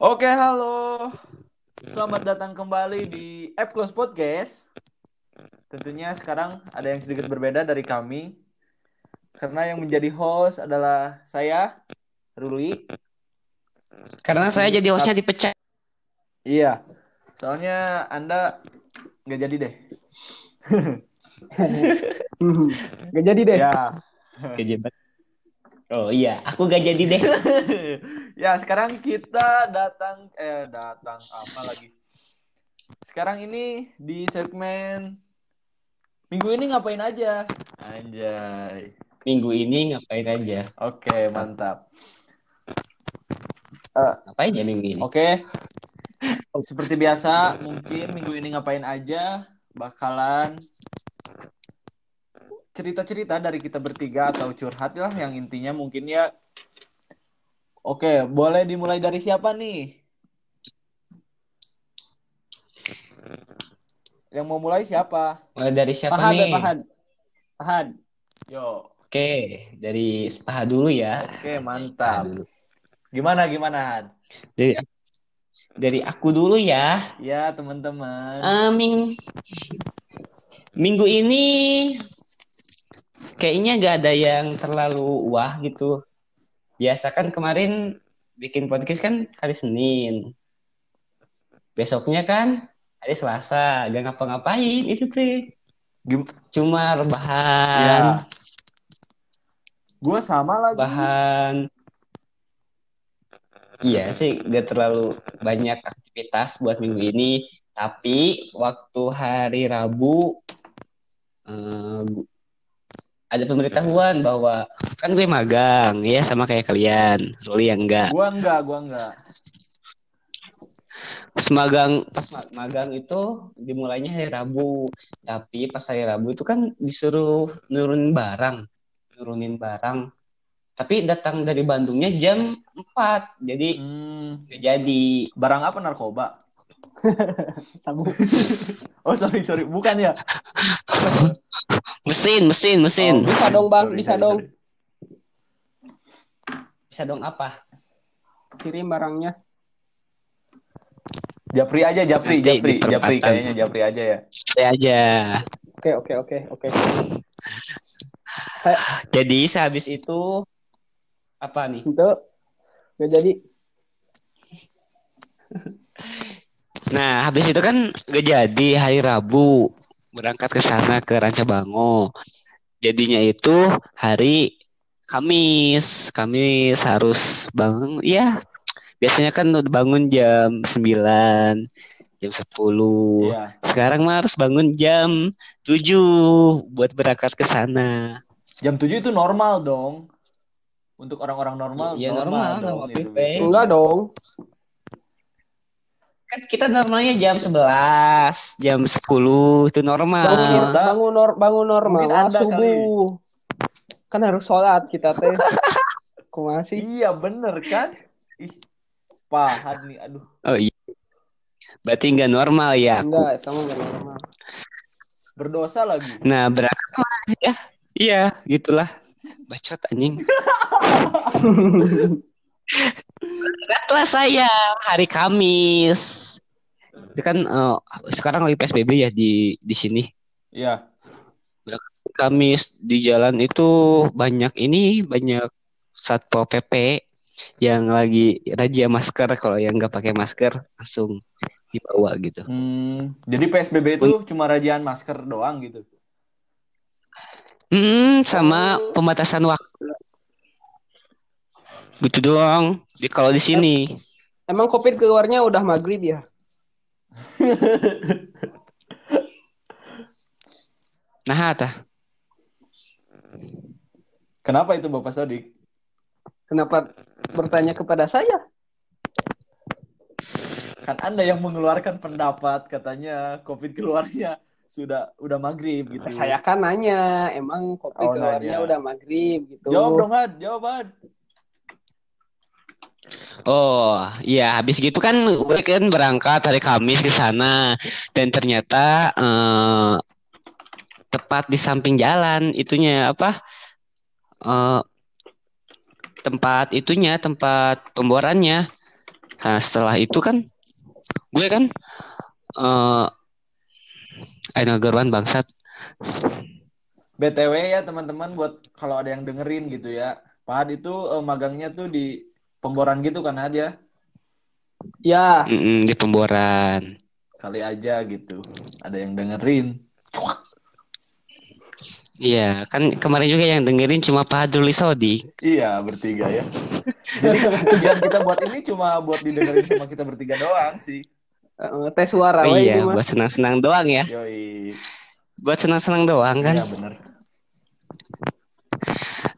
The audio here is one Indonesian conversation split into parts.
Oke, halo. Selamat datang kembali di App Close Podcast. Tentunya sekarang ada yang sedikit berbeda dari kami. Karena yang menjadi host adalah saya, Ruli. Karena saya jadi hostnya dipecat. Iya. Soalnya Anda nggak jadi deh. Gak jadi deh. Ya. Kejebat. Oh iya, aku gak jadi deh. ya, sekarang kita datang eh datang apa lagi? Sekarang ini di segmen Minggu ini ngapain aja? Anjay. Minggu ini ngapain aja? Oke, mantap. Ngapain ya minggu ini? Oke. Seperti biasa, mungkin minggu ini ngapain aja bakalan cerita-cerita dari kita bertiga atau curhat lah yang intinya mungkin ya Oke, boleh dimulai dari siapa nih? Yang mau mulai siapa? Mulai dari siapa Pahad, nih? Pahad. Pahad. Yo. Oke, dari Paha dulu ya. Oke, mantap. dulu. Gimana gimana Han? Dari dari aku dulu ya. Ya, teman-teman. Eh, ming- minggu ini kayaknya gak ada yang terlalu wah gitu. Biasa kan kemarin bikin podcast kan hari Senin. Besoknya kan hari Selasa, gak ngapa-ngapain itu tuh. Cuma Ya. rebahan, Gua sama lagi. bahan. Iya sih, gak terlalu banyak aktivitas buat minggu ini. Tapi waktu hari Rabu eh, ada pemberitahuan bahwa kan gue magang ya sama kayak kalian, Ruli yang enggak. Gua enggak, gua enggak. Pas magang, pas ma- magang itu dimulainya hari Rabu. Tapi pas hari Rabu itu kan disuruh nurunin barang, nurunin barang. Tapi datang dari Bandungnya jam 4. Jadi Hmm, jadi. barang apa narkoba? Sabu. Oh, sorry, sorry. Bukan ya? Mesin, mesin, mesin. Oh, Bisa dong, Bang. sorry, Bisa sorry, dong. sorry. Bisa dong apa? Kirim barangnya. Japri aja, Japri, Nanti Japri, perempatan. Japri kayaknya Japri aja ya. Saya aja. Oke, oke, oke, oke. Saya Jadi sehabis itu apa nih? itu gak jadi. Nah, habis itu kan gak jadi hari Rabu berangkat ke sana ke Rancabango. Jadinya itu hari Kamis. Kamis harus bangun ya. Biasanya kan udah bangun jam 9, jam 10. Iya. Sekarang mah harus bangun jam 7 buat berangkat ke sana. Jam 7 itu normal dong. Untuk orang-orang normal, Iya, normal, normal, dong. itu. Enggak dong. Kan kita normalnya jam 11, jam 10 itu normal. Bangun, kita- bangun, nor- bangun normal. Mungkin subuh. Kan harus sholat kita teh. Kok masih? Iya, bener kan? Ih, pahad nih, aduh. Oh iya. Berarti nggak normal ya aku. Enggak, sama enggak normal. Berdosa lagi. Nah, berangkat lah ya. Iya, gitulah. Bacot anjing. Berangkatlah saya hari Kamis. Itu kan eh, sekarang lagi PSBB ya di di sini. Iya. Kamis di jalan itu banyak ini banyak satpol PP yang lagi razia masker kalau yang nggak pakai masker langsung dibawa gitu. Hmm, jadi PSBB itu cuma rajaan masker doang gitu. Hmm, sama pembatasan waktu. Gitu doang. Di kalau di sini. Emang Covid keluarnya udah maghrib ya? Nah, tah. Kenapa itu Bapak Sodik? Kenapa bertanya kepada saya? Kan Anda yang mengeluarkan pendapat katanya Covid keluarnya sudah udah maghrib gitu. Saya kan nanya, emang Covid Oh, keluarnya nanya. udah maghrib gitu. Jawab dong, Had. Jawab. Oh, iya habis gitu kan gue kan berangkat hari Kamis ke sana dan ternyata eh, tepat di samping jalan itunya apa? eh, tempat itunya, tempat pemborannya Nah setelah itu kan gue kan eh ngegorban bangsat. BTW ya teman-teman buat kalau ada yang dengerin gitu ya. Pak itu eh, magangnya tuh di pemboran gitu kan aja. Ya, Mm-mm, di pemboran. Kali aja gitu. Ada yang dengerin. Iya, kan kemarin juga yang dengerin cuma Pak Adruli Sodik. Iya, bertiga ya. Jadi tujuan kita buat ini cuma buat didengerin sama kita bertiga doang sih. eh, tes suara Oh iya, buat senang-senang doang ya. Yoi. Buat senang-senang doang kan. Iya bener.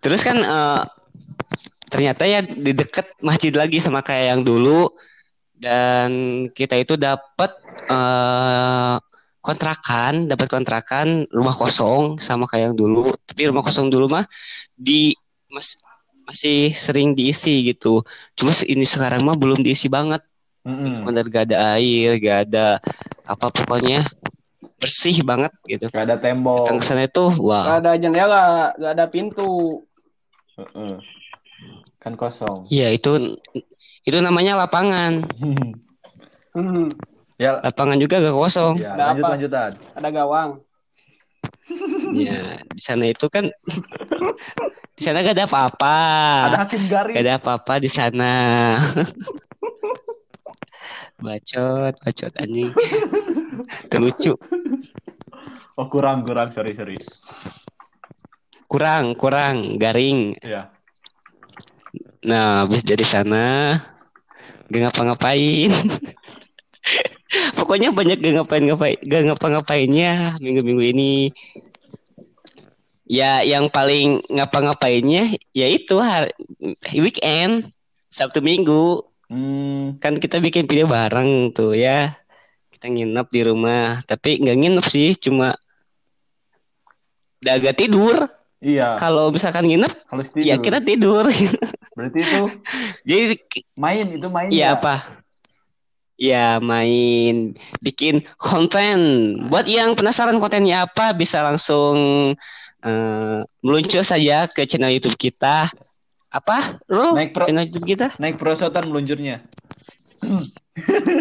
Terus kan eh, ternyata ya di deket masjid lagi sama kayak yang dulu dan kita itu dapat eh, kontrakan, dapat kontrakan rumah kosong sama kayak yang dulu. Tapi rumah kosong dulu mah di mas, masih sering diisi gitu. Cuma ini sekarang mah belum diisi banget. Mm-mm. Bener gak ada air, gak ada apa pokoknya bersih banget gitu. Gak ada tembok. Datang ke sana itu Gak wah. ada jendela, gak ada pintu. Heeh. Kan kosong. Iya itu itu namanya lapangan. Hmm, ya, Lapangan juga gak kosong. ya Ada lanjut apa? lanjutan. ada gawang. Ya, di sana itu kan di sana gak ada apa-apa. Ada hakim garis. Gak ada apa-apa di sana. Bacot, bacot anjing. Terlucu. Oh kurang kurang sorry sorry. Kurang, kurang, garing. Ya. Nah, habis dari sana gak ngapa-ngapain. Pokoknya banyak gak ngapain-ngapain, gak ngapa-ngapainnya minggu-minggu ini. Ya, yang paling ngapa-ngapainnya yaitu hari weekend, Sabtu Minggu. Hmm, Kan kita bikin video bareng tuh ya. Kita nginep di rumah, tapi nggak nginep sih, cuma udah agak tidur. Iya. Kalau misalkan nginep, Harus tidur. ya kita tidur. Berarti itu Jadi main itu main Iya ya? apa? Ya main bikin konten. Buat yang penasaran kontennya apa bisa langsung eh, meluncur saja ke channel YouTube kita. Apa? Ru? Naik pro Channel YouTube kita? naik perosotan meluncurnya.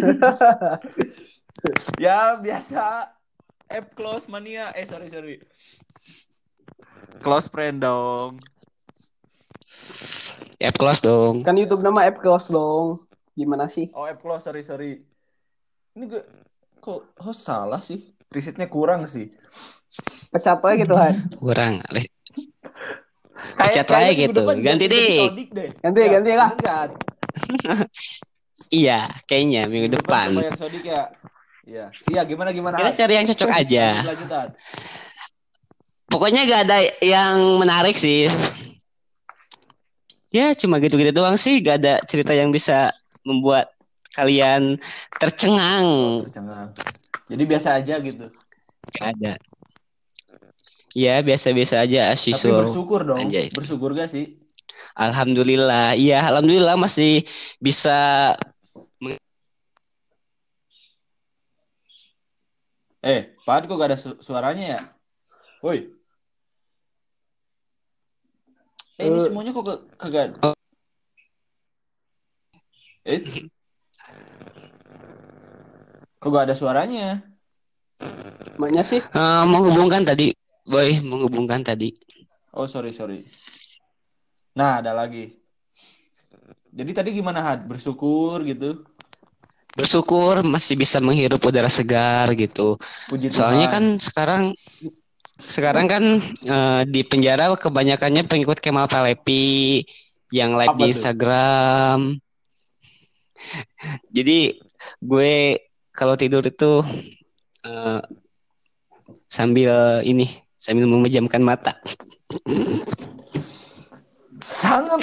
ya biasa app close mania eh sorry sorry close friend dong App close dong. Kan YouTube nama app close dong. Gimana sih? oh app close sorry sorry ini gue kok host salah sih risetnya kurang sih Pecat aja gitu, Han. Kurang. Pecat aja gitu. depan Ganti jadi deh. Sodik deh Ganti, Ya, ganti lah. bener kan? Iya, kayaknya minggu depan. yang Sodik ya iya iya gimana gimana Kita cari yang cocok aja. Lanjutan Pokoknya gak ada yang menarik sih. Ya cuma gitu-gitu doang sih. Gak ada cerita yang bisa membuat kalian tercengang. Tercengang. jadi biasa aja gitu Gak ada. Ya biasa-biasa aja as tapi bersyukur dong Anjay. bersyukur gak sih Alhamdulillah. Iya alhamdulillah masih bisa. Eh, Pak kok gak ada su- suaranya ya? Woi. Eh, ini semuanya kok ke- kagak. Oh. Eh. Kok gak ada suaranya? Maknya sih. eh, menghubungkan tadi, boy, menghubungkan tadi. Oh, sorry, sorry. Nah, ada lagi. Jadi tadi gimana, Had? Bersyukur gitu? Bersyukur masih bisa menghirup udara segar gitu. Puji Soalnya Tuhan. kan sekarang sekarang kan eh, di penjara kebanyakannya pengikut Kemal Palepi yang live Apa di? Instagram. Jadi gue kalau tidur itu eh, sambil ini sambil memejamkan mata. Sangat.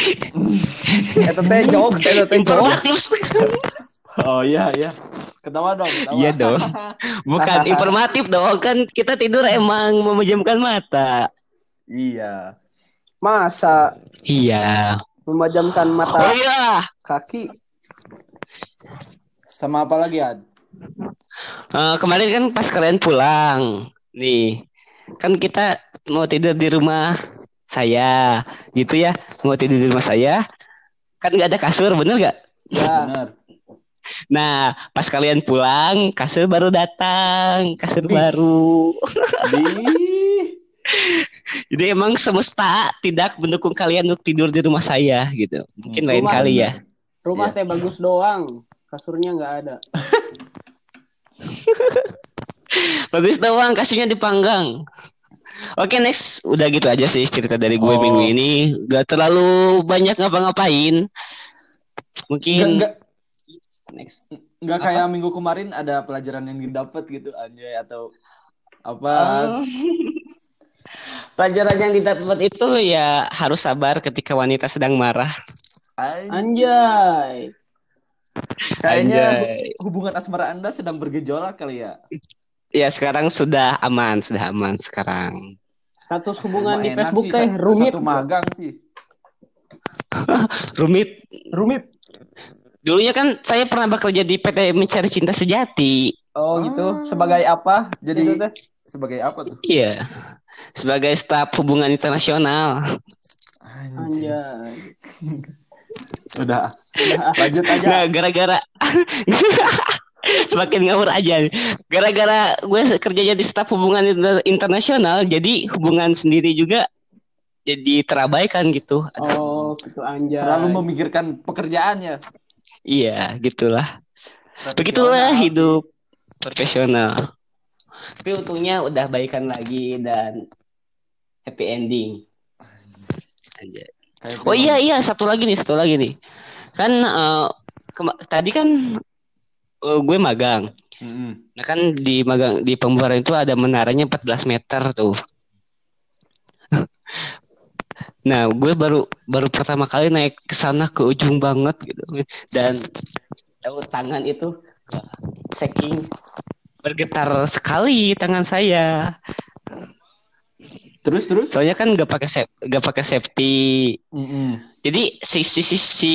Eta teh jokes, eta teh jokes. Oh, iya, iya. Ketawa dong, ketawa. Iya dong. Bukan informatif dong kan kita tidur emang memejamkan mata. iya. Masa Iya. memejamkan Oh mata iya. kaki? Sama apa lagi, Had? Eh, kemarin kan pas kalian pulang, nih, kan kita mau tidur di rumah saya, gitu ya, mau tidur di rumah saya, kan nggak ada kasur, bener nggak? Ya, Benar. Nah, pas kalian pulang, kasur baru datang, kasur Wih. baru. Di Jadi emang semesta tidak mendukung kalian untuk tidur di rumah saya gitu. Mungkin lain Rumah kali bener. ya. Rumah Iya. teh bagus doang. Kasurnya nggak ada. Bagus doang, kasurnya dipanggang. Oke next, udah gitu aja sih cerita dari gue Oh. minggu ini. Gak terlalu banyak ngapa-ngapain. Mungkin Enggak next. enggak Apa? kayak minggu kemarin ada pelajaran yang didapat gitu anjay atau apa Oh. Pelajaran yang didapat itu ya harus sabar ketika wanita sedang marah. Anjay. Kayaknya Anjay. hubungan asmara Anda sedang bergejolak kali ya. Ya sekarang sudah aman, sudah aman sekarang. Status hubungan di Emang enak Facebook sih, rumit. Satu magang sih. Rumit. Rumit. Dulunya kan saya pernah bekerja di PT Mencari Cinta Sejati. Oh Ah. gitu. Sebagai apa? Jadi Gitu sebagai apa tuh? Iya. Sebagai staf hubungan internasional. Anjay. Udah. Udah. Lanjut aja. Nah, gara-gara semakin ngawur aja. Gara-gara gue kerja jadi staf hubungan inter- internasional, jadi hubungan sendiri juga jadi terabaikan gitu. Oh, gitu anjay. Terlalu memikirkan pekerjaannya. Iya, gitulah. Begitulah hidup profesional. Tapi untungnya udah baikan lagi dan happy ending. Oh iya iya satu lagi nih satu lagi nih. Kan kema- tadi kan eh, gue magang. Nah kan di magang di pembuaran itu ada menaranya 14 meter tuh nah gue baru baru pertama kali naik ke sana ke ujung banget gitu dan tahu tangan itu saking bergetar sekali tangan saya Terus terus. soalnya kan gak pakai saf- gak pakai safety Mm-mm. jadi si si si si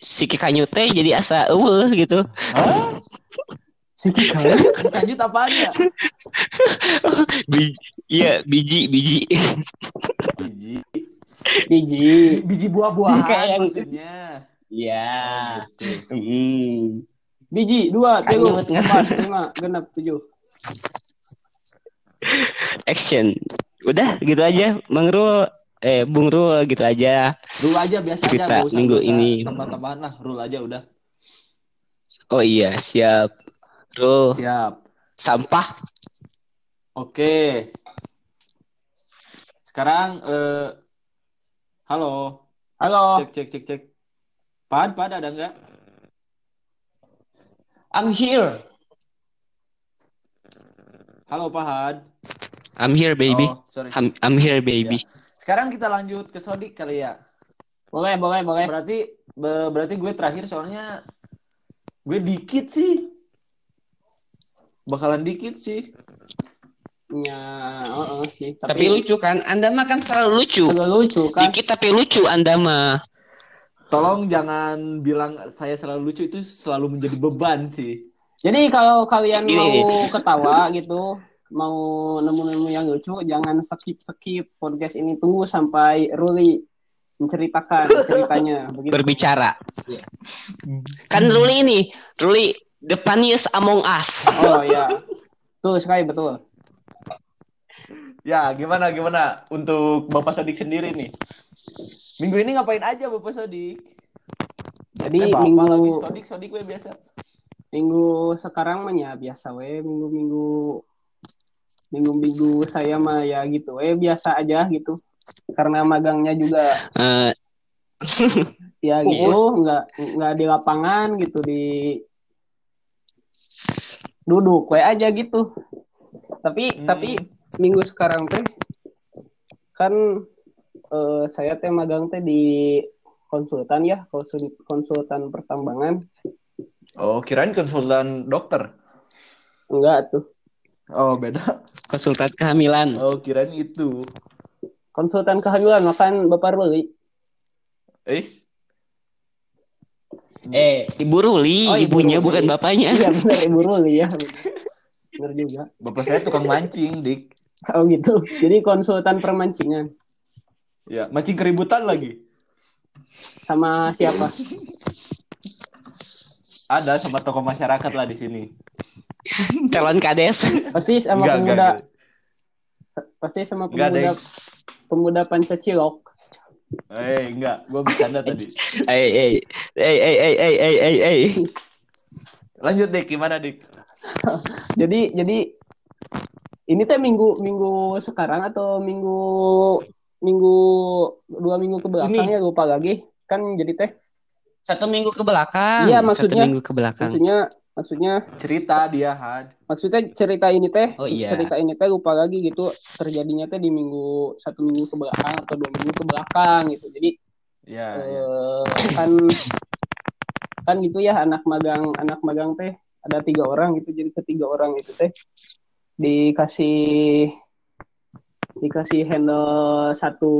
si Kikanyu teh jadi asa eueuh gitu Hah? Siki kali. Lanjut apanya? iya biji biji Biji. Biji. Biji buah-buahan Kayak yang- maksudnya. iya. Hmm. Biji dua, tiga, empat, lima, genap, tujuh. action udah gitu aja bang Rul eh bung Rul gitu aja Rule aja biasa aja Cerita nggak usah, minggu usah ini. tambah-tambahan lah. Rule aja udah. oh iya siap Rul Siap. sampah Oke. Sekarang eh halo. Halo, Cek cek cek cek. Pad, pad ada nggak? I'm here. Halo Pahad. I'm here baby Oh, sorry. I'm, I'm here baby Sekarang kita lanjut ke Sodik kali ya. Boleh, boleh, boleh. Berarti be- berarti gue terakhir soalnya gue dikit sih. Bakalan dikit sih. Ya, oh, oh, sih. tapi lucu kan anda mah kan selalu lucu Selalu lucu kan? dikit tapi lucu anda mah Tolong jangan bilang saya selalu lucu itu selalu menjadi beban sih. Jadi kalau kalian Gini, mau ketawa gitu, mau nemu-nemu yang lucu, jangan skip-skip podcast ini. Tunggu sampai Ruli menceritakan ceritanya. Begitu. berbicara kan Ruli ini Ruli the funniest among us Oh ya, betul sekali betul. Ya, gimana gimana untuk Bapak Sodik sendiri nih? Minggu ini ngapain aja Bapak Sodik? Jadi eh, Bapak minggu lagi Sodik Sodik gue biasa. minggu sekarang mah ya biasa we minggu minggu minggu minggu saya mah ya gitu we biasa aja gitu karena magangnya juga Eh, ya Fokus. gitu nggak nggak di lapangan gitu di duduk we aja gitu tapi Hmm. tapi minggu sekarang teh kan eh, saya teh magang teh di konsultan ya konsul- konsultan pertambangan Oh, kirain konsultan dokter. enggak tuh Oh, beda. konsultan kehamilan Oh, kirain itu. konsultan kehamilan makan bapak Ruli Eh, eh ibu Ruli Oh, Ibu ibunya Ruli. bukan bapaknya iya benar ibu Ruli ya benar juga Bapak saya tukang mancing, Dik. oh gitu jadi konsultan permancingan Ya, mancing keributan lagi. sama siapa ada sama tokoh masyarakat lah di sini. Calon kades. Pasti sama Enggak, pemuda enggak, pasti sama Enggak, pemuda Deng. pemuda Pancacilok. Eh, enggak, gua bercanda tadi. Eh eh eh eh eh eh eh eh eh. Lanjut Dik, gimana Dik? Jadi jadi ini teh minggu minggu sekarang atau minggu minggu dua minggu ke belakang Ini. ya lupa lagi kan jadi teh Satu minggu ke belakang. Iya, Satu maksudnya- minggu ke belakang. maksudnya maksudnya Cerita dia, Had. maksudnya cerita ini teh Oh, iya. cerita ini teh lupa lagi gitu terjadinya teh di minggu satu minggu ke belakang atau dua minggu ke belakang gitu jadi Ya, ya. eh, kan kan gitu ya anak magang anak magang teh ada tiga orang gitu jadi ketiga orang itu teh dikasih dikasih handle satu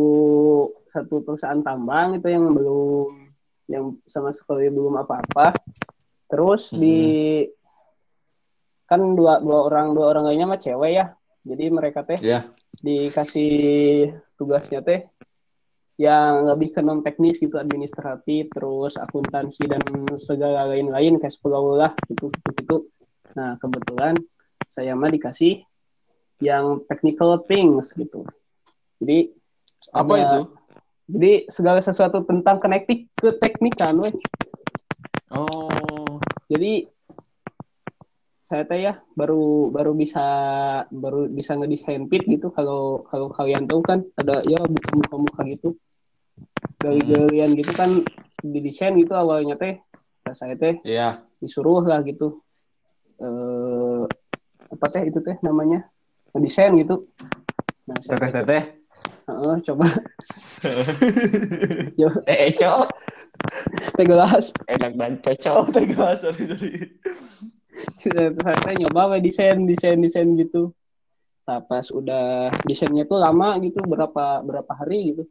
satu perusahaan tambang itu yang belum yang sama sekali belum apa-apa. Terus di kan dua dua orang dua orang lainnya mah cewek ya. Jadi mereka teh Ya. dikasih tugasnya teh yang lebih ke non teknis gitu administratif terus akuntansi dan segala lain-lain kayak sepuluh lah gitu gitu gitu nah kebetulan saya mah dikasih yang technical things gitu jadi Apa ada- itu? jadi segala sesuatu tentang connecting ke teknikan weh Oh. jadi saya teh ya baru baru bisa baru bisa ngedesain pit gitu kalau kalau kalian tahu kan ada ya buka muka muka gitu gali-galian gitu kan didesain gitu awalnya teh saya teh Iya. disuruh lah gitu eh apa teh itu teh namanya ngedesain gitu nah saya teh, Teteh-teteh. "Heeh, coba yo Eh, cok. teh gelas Enak banget cocok. Oh, tega, sorry, sorry. saya saya nyoba desain desain desain gitu nah, pas udah desainnya tuh lama gitu berapa berapa hari gitu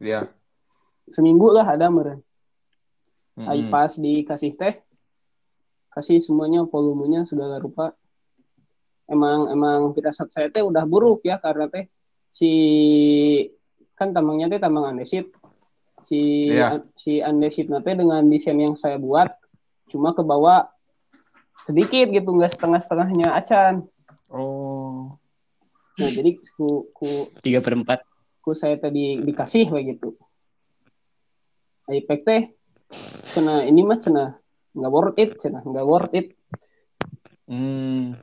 Iya. seminggu lah ada meren Ai Mm-mm. pas dikasih teh kasih semuanya volumenya segala rupa emang emang firasat saya teh udah buruk ya karena teh si kan tambangnya teh tambang andesit si Iya. si andesit teh dengan desain yang saya buat cuma ke bawah sedikit gitu nggak setengah setengahnya acan Oh. nah jadi ku ku Tiga per empat. Ku saya tadi dikasih kayak gitu Ipek teh cina ini mah cina nggak worth it cina nggak worth it Hmm.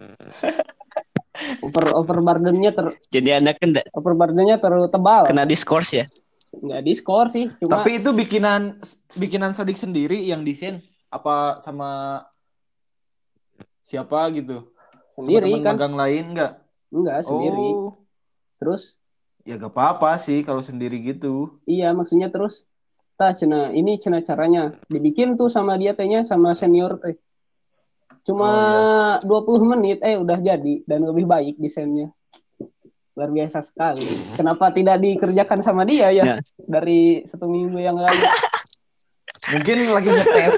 over over burdennya ter Jadi anda kena over burdennya terlalu tebal kena diskors ya. nggak di skor sih cuma Tapi itu bikinan bikinan Sodik sendiri yang desain apa sama siapa gitu? Sama sendiri teman kan magang lain enggak? enggak sendiri Oh. terus Ya gak apa-apa sih kalau sendiri gitu. iya maksudnya terus tah cina ini cina caranya dibikin tuh sama dia tehnya sama senior teh cuma Oh, 20 menit eh udah jadi dan lebih baik desainnya luar biasa sekali kenapa tidak dikerjakan sama dia ya, Ya. dari satu minggu yang lalu Mungkin lagi ngetes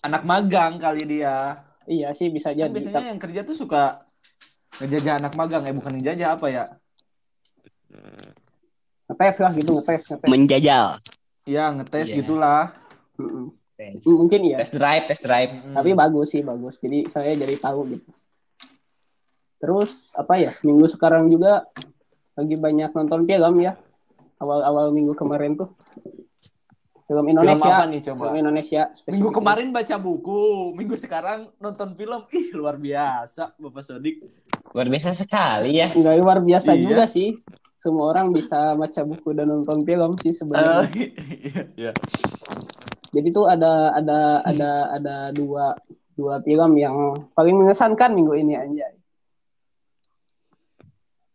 anak magang kali dia. iya sih bisa Kan jadi biasanya yang kerja tuh suka ngejajah anak magang eh bukan ngejajah apa ya? Ngetes lah gitu ngetes ngetes Menjajal. Iya ngetes Iya. gitulah. Mm-mm. mungkin iya Test drive, test drive. Mm. tapi bagus sih bagus jadi saya jadi tahu gitu terus apa ya minggu sekarang juga lagi banyak nonton film ya awal-awal minggu kemarin tuh film Film Indonesia apa nih coba? film Indonesia Minggu spesifik. kemarin baca buku, minggu sekarang nonton film. Ih, luar biasa, Bapak Sodik. Luar biasa sekali ya. nggak luar biasa Iya. juga sih semua orang bisa baca buku dan nonton film sih sebenarnya iya, iya. jadi tuh ada ada ada ada dua dua film yang paling mengesankan minggu ini aja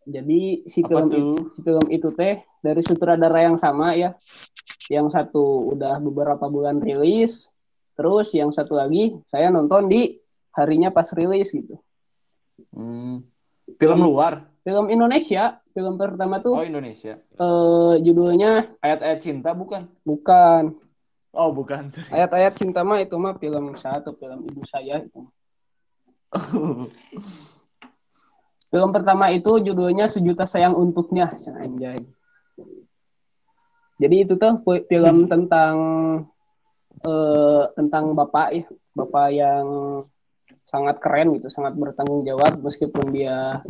jadi si Apa film tuh? itu si film itu teh dari sutradara yang sama ya yang satu udah beberapa bulan rilis terus yang satu lagi saya nonton di harinya pas rilis gitu Hmm. Film luar. Film Indonesia film pertama Oh, tuh Indonesia. eh, judulnya Ayat-ayat cinta bukan? bukan Oh, bukan. ayat-ayat cinta mah itu mah film satu film ibu saya itu Film pertama itu judulnya Sejuta Sayang Untuknya, anjay. Jadi itu tuh film tentang eh, tentang bapak ya, bapak yang sangat keren gitu, sangat bertanggung jawab meskipun dia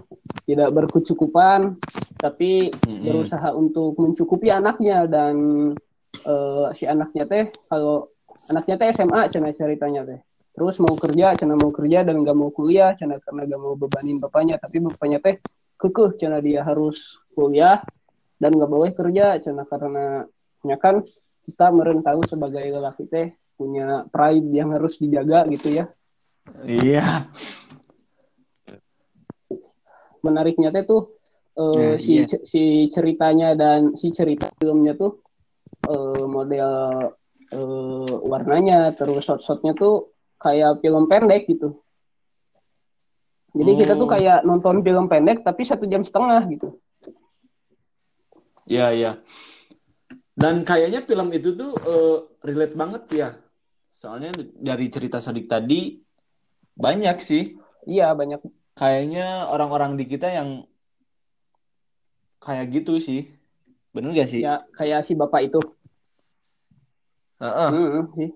tidak berkecukupan, tapi Mm-mm. berusaha untuk mencukupi anaknya dan eh, si anaknya teh kalau anaknya teh SMA cina ceritanya teh terus mau kerja cina mau kerja dan gak mau kuliah cina karena gak mau bebanin bapaknya tapi bapaknya teh kekeh cina dia harus kuliah dan gak boleh kerja cina karena ya kan kita meren tahu sebagai lelaki teh punya pride yang harus dijaga gitu ya Iya. menariknya teh tuh eh, Nah, si iya. si ceritanya dan si cerita filmnya tuh eh, model eh, warnanya terus shot-shotnya tuh kayak film pendek gitu. Jadi kita tuh Oh. kayak nonton film pendek tapi satu jam setengah gitu. Iya, iya. Dan kayaknya film itu tuh eh, relate banget ya. Soalnya dari cerita Sodik tadi banyak sih. Iya banyak Kayaknya orang-orang di kita yang kayak gitu sih. Bener gak sih? ya kayak si bapak itu. Heeh. Mm-mm, sih.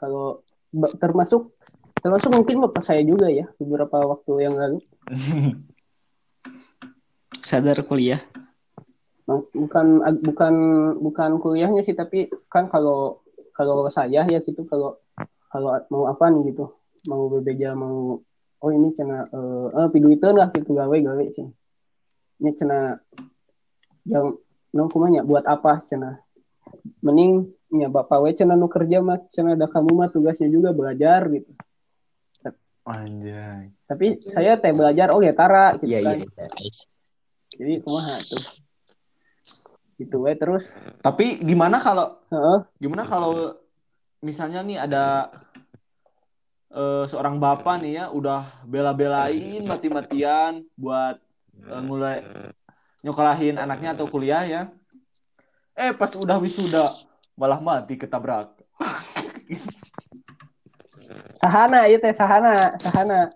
Kalau ba- termasuk termasuk mungkin bapak saya juga ya beberapa waktu yang lalu. Sadar kuliah. Bukan bukan bukan kuliahnya sih tapi kan kalau kalau saya ya gitu kalau kalau mau apa nih gitu mau bebeja mau oh ini cina eh eh piduiteun lah gitu gawe gawe cina ini cina yang nong kumanya buat apa cina mending nya bapak we cina nu kerja mah cina ada kamu mah tugasnya juga belajar gitu Anjay. tapi saya teh belajar oh tara gitu Iya, kan iya. iya. jadi kumaha tuh gitu we terus Tapi gimana kalau heeh gimana kalau misalnya nih ada eh, seorang bapak nih ya udah bela-belain mati-matian buat eh, mulai nyokolahin anaknya atau kuliah ya. Eh pas udah wisuda malah mati ketabrak. sahana ieu teh sahana sahana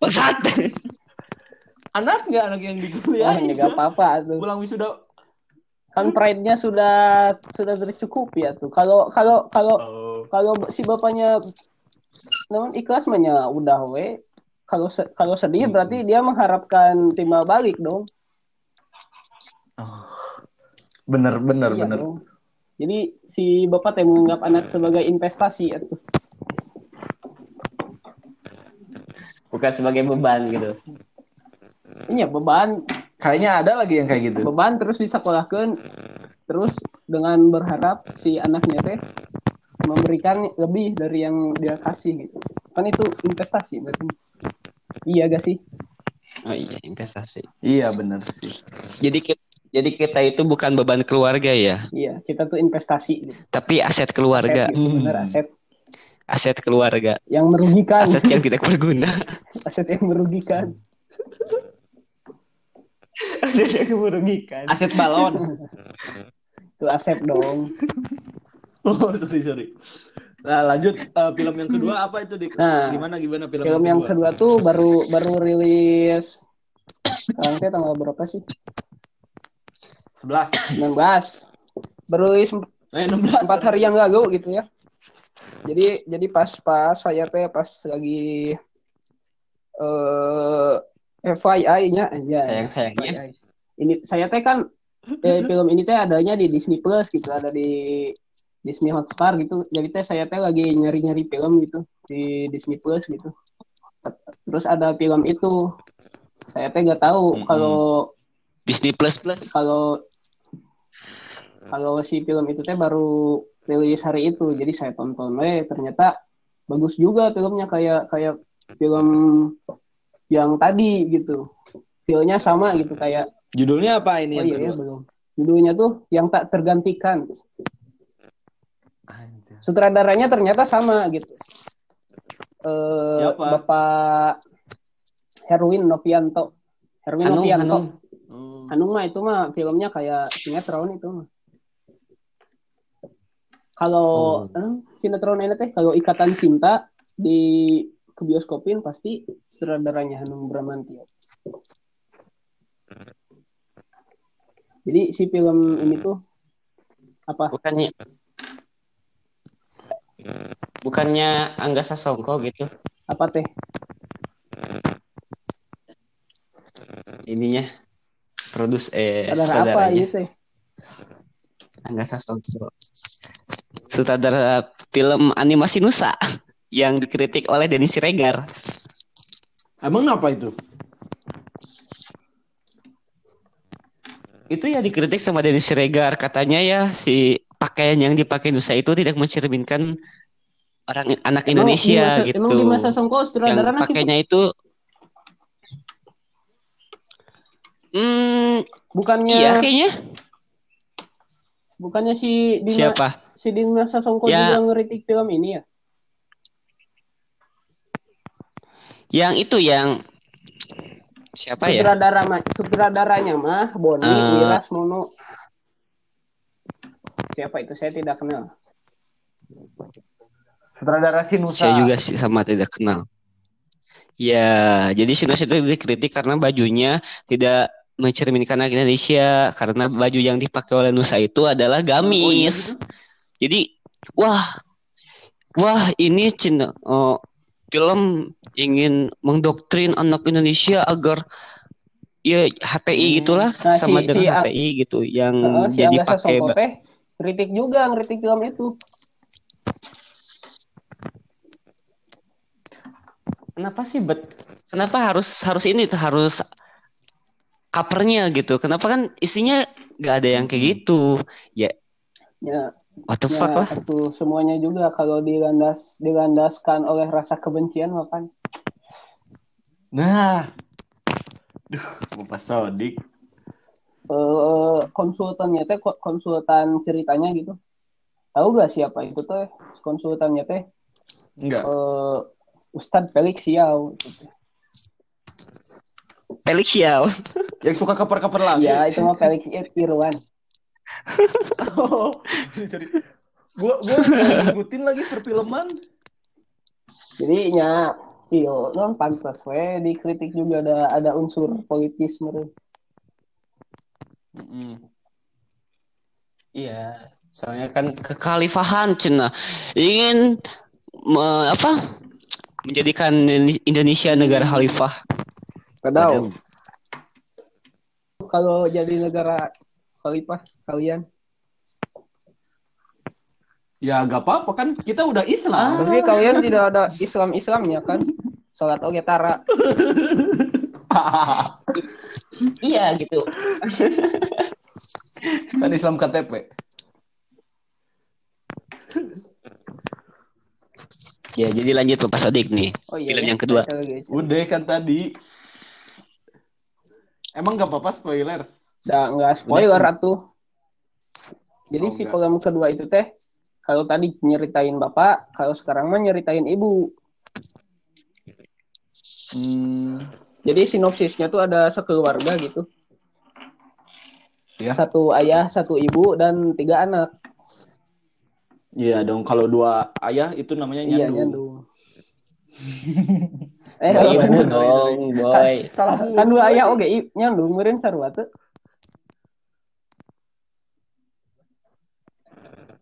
Bangsat. Anaknya anak yang dikuliahin. ini gak apa-apa tuh. Pulang wisuda. Kan pride-nya sudah sudah tercukupi ya tuh. Kalau kalau kalau Oh. kalau si bapaknya namun ikhlas mah nya udah we. Kalau se- kalau sedih berarti dia mengharapkan timbal balik dong. Oh. Bener bener Iya bener. dong. Jadi si bapak teh menganggap anak sebagai investasi ya tuh. Bukan sebagai beban gitu. Ini ya beban Kayaknya ada lagi yang kayak gitu. beban terus disekolahkan terus dengan berharap si anaknya teh memberikan lebih dari yang dia kasih gitu kan itu investasi berarti iya gak sih Oh iya, investasi. Iya bener sih. Jadi kita, jadi kita itu bukan beban keluarga ya, iya kita tuh investasi gitu. tapi aset aset keluarga. gitu, bener Hmm. aset Aset keluarga. yang merugikan Aset yang tidak berguna. aset yang merugikan Aset yang merugikan. Aset balon. itu aset dong Oh sorry sorry. Nah lanjut Eh, film yang kedua apa itu di Nah, gimana gimana film, film yang kedua? tuh baru baru rilis. Teh tanggal berapa sih? 11 19 baru rilis eh 16 empat hari yang lalu gitu ya. Jadi jadi pas pas saya teh pas lagi eh FYI-nya aja Sayang-sayangnya. ini saya teh kan eh, film ini teh adanya di Disney Plus gitu ada di Disney Hotstar gitu jadi teh saya teh lagi nyari-nyari film gitu di Disney Plus gitu terus ada film itu saya teh nggak tahu Mm-mm. kalau Disney Plus Plus. kalau kalau si film itu teh baru rilis hari itu jadi saya tonton eh ternyata bagus juga filmnya kayak kayak film yang tadi gitu feelnya sama gitu kayak Judulnya apa ini oh iya ya kedua? belum judulnya tuh yang tak tergantikan. Sutradaranya ternyata sama gitu eh Siapa? bapak Herwin Novianto Herwin Hanung, Novianto Hanung. Hmm. Hanung mah itu mah filmnya kayak sinetron itu mah. Kalau eh, sinetron ini teh kalau Ikatan Cinta di ke bioskopin pasti sutradaranya Hanung Bramantio. Jadi si film ini tuh apa? Bukannya Bukannya Angga Sasongko gitu Apa teh? ininya produs eh Saudara apa saudaranya. ini teh? Angga Sasongko. Sutradara film animasi Nusa yang dikritik oleh Denny Siregar. Emang apa itu? Itu ya dikritik sama Denny Siregar katanya ya si pakaian yang dipakai Nusa itu tidak mencerminkan orang anak Emang Indonesia di masa, gitu. Emang di masa Songko yang sutradara gitu? pakainya itu Hmm, Bukannya iya kayaknya. bukannya si Dina, Siapa? si Dina Sasongko Ya. juga ngeritik film ini ya? Yang itu yang siapa ya? Sutradara mah sutradaranya mah Boni Eh. Wiras Mono. Siapa itu? Saya tidak kenal. Sutradara Sinusa. Saya juga sih sama tidak kenal. Ya, jadi Sinus itu dikritik karena bajunya tidak mencerminkan anak Indonesia karena baju yang dipakai oleh Nusa itu adalah Oh, iya gamis. gitu? Jadi, wah, wah ini Cina, oh, film ingin mendoktrin anak Indonesia agar ya HTI Hmm. gitulah Nah, sama si- dengan si- HTI gitu yang si jadi pakai kritik juga ngeritik film itu. Kenapa sih bet? Kenapa harus harus ini tuh harus covernya gitu? Kenapa kan isinya nggak ada yang kayak gitu? Ya, Ya, what the ya fuck lah? itu semuanya juga kalau dilandas dilandaskan oleh rasa kebencian mah kan. Nah. Duh, Bapak Sodik. Eh, konsultannya teh ko- konsultan ceritanya gitu. Tahu gak siapa itu teh? Konsultannya teh Enggak. eh Ustadz Felix Xiao. gitu. Felix Xiao. Yang suka kaper-kaper lagi. Iya, itu mah Felix Irwan. Oh, jadi gua gua ngikutin lagi perfilman. Jadi nya iyo non pantas we dikritik juga ada ada unsur politis meureun. Iya, soalnya kan kekhalifahan Cina ingin me- apa? Menjadikan Indonesia negara khalifah. Padahal kalau jadi negara khalifah kalian Ya gak apa-apa kan kita udah Islam. tapi kalian tidak ada Islam Islamnya kan sholat oge tara Iya gitu. kan Islam KTP. Ya, jadi lanjut Bapak Sodik nih. oh iya Film ya, yang kedua. Udah kan tadi. Emang gak apa-apa spoiler? Udah nggak spoiler Udah. atuh jadi Oh, si enggak. film kedua itu teh kalau tadi nyeritain bapak kalau sekarang mah nyeritain ibu Hmm, jadi sinopsisnya tuh ada sekeluarga gitu ya. satu ayah satu ibu dan tiga anak Iya dong kalau dua ayah itu namanya iya nyandu. eh iya, Ibu dong, boy. Salah kan dua ayah oke i- nyandung meureun sarua teu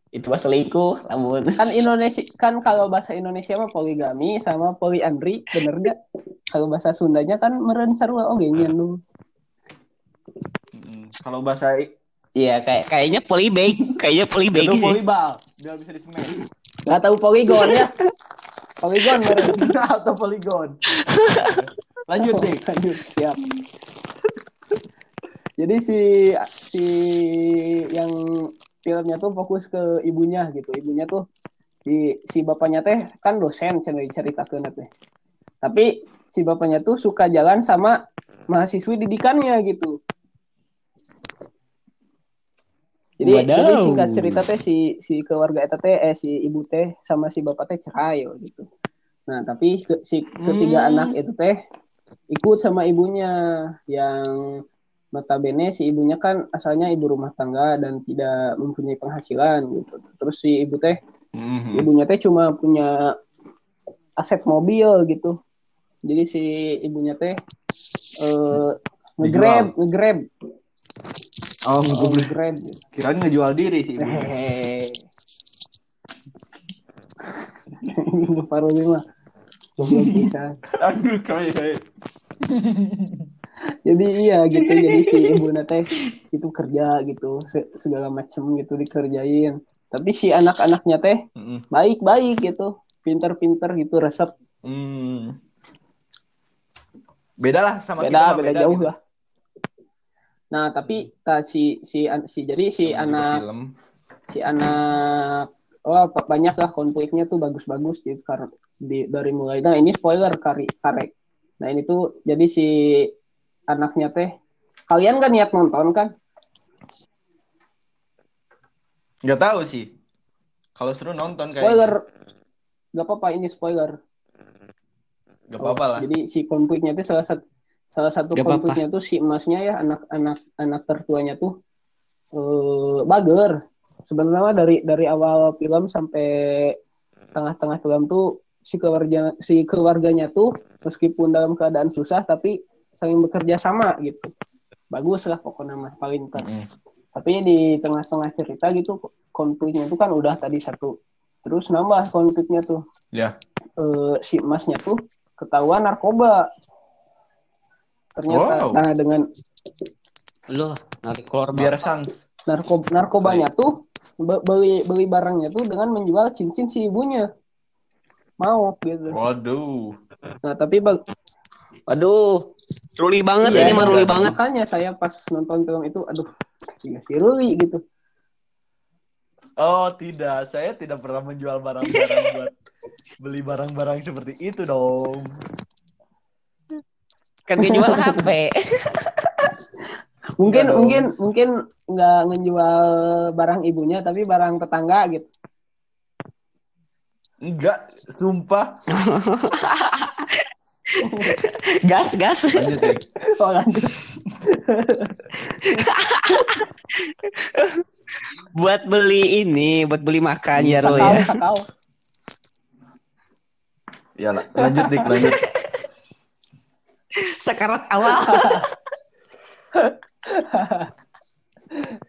Itu mah selingkuh, namun kan Indonesia kan kalau bahasa Indonesia mah poligami sama poliandri bener gak kalau bahasa Sundanya kan meureun sarua oge nyandung Mm, Kalau bahasa I- Iya, kayak kayaknya polybag, kayaknya polybag itu sih. volleyball, dia bisa di smash nggak tahu poligon ya poligon meureun atau poligon. Lanjut deh. Lanjut, siap. Jadi si si yang filmnya tuh fokus ke ibunya gitu. Ibunya tuh si si bapaknya teh kan dosen cenah diceritakeun teh. Tapi si bapaknya tuh suka jalan sama mahasiswi didikannya gitu. Jadi, Wadaw. jadi singkat cerita teh si si keluarga eta teh eh si ibu teh sama si bapak teh cerai gitu. Nah, tapi ke- si ketiga Hmm. anak itu teh ikut sama ibunya yang notabene si ibunya kan asalnya ibu rumah tangga dan tidak mempunyai penghasilan gitu. Terus si ibu teh Mhm. ibunya teh cuma punya aset mobil gitu. Jadi si ibunya teh eh ngegrab, ngegrab, Oh, oh, ngegrab. kirain ngejual diri sih. ibu. Mah. Goblok pisan. Aduh, kayak. Jadi iya gitu jadi si ibu teh itu kerja gitu se- segala macem gitu dikerjain. Tapi si anak-anaknya teh baik-baik gitu, pinter-pinter gitu resep Hmm. Beda lah sama kita beda beda jauh gitu. lah. Nah tapi ta, si si an- si jadi si juga anak film. si anak oh banyak lah konfliknya tuh bagus-bagus gitu karena di, dari mulai nah ini spoiler kari karek nah ini tuh jadi si anaknya teh kalian kan niat nonton kan Nggak tahu sih. Kalau seru nonton kayak. spoiler gak apa-apa ini spoiler Gak apa-apa lah. jadi si konfliknya tuh salah satu salah satu Gak konfliknya tuh si emasnya ya anak-anak anak tertuanya tuh eh bager sebenarnya dari dari awal film sampai tengah-tengah film tuh si keluarga si keluarganya tuh meskipun dalam keadaan susah tapi saling bekerja sama gitu bagus lah pokoknya mas paling kan Mm-mm. tapi di tengah-tengah cerita gitu konfliknya tuh kan udah tadi satu terus nambah konfliknya tuh Ya. eh, si emasnya tuh ketahuan narkoba ternyata Wow. nah dengan Loh, keluar Biar sans. narkoba narkobanya tuh be- beli beli barangnya tuh dengan menjual cincin si ibunya mau gitu Waduh. nah tapi bag- Aduh, ruli banget Iya, ini mah ruli iya. banget. makanya saya pas nonton film itu aduh iya si Ruli gitu Oh tidak, saya tidak pernah menjual barang-barang buat beli barang-barang seperti itu dong. Kan dijual HP. mungkin Enggak dong. mungkin mungkin nggak ngejual barang ibunya tapi barang tetangga gitu Enggak, sumpah. gas, gas. Lanjut deh. oh lanjut buat beli ini, buat beli makan ya Rul ya. kakao Ya la- lanjut dik, lanjut. Sekarat awal.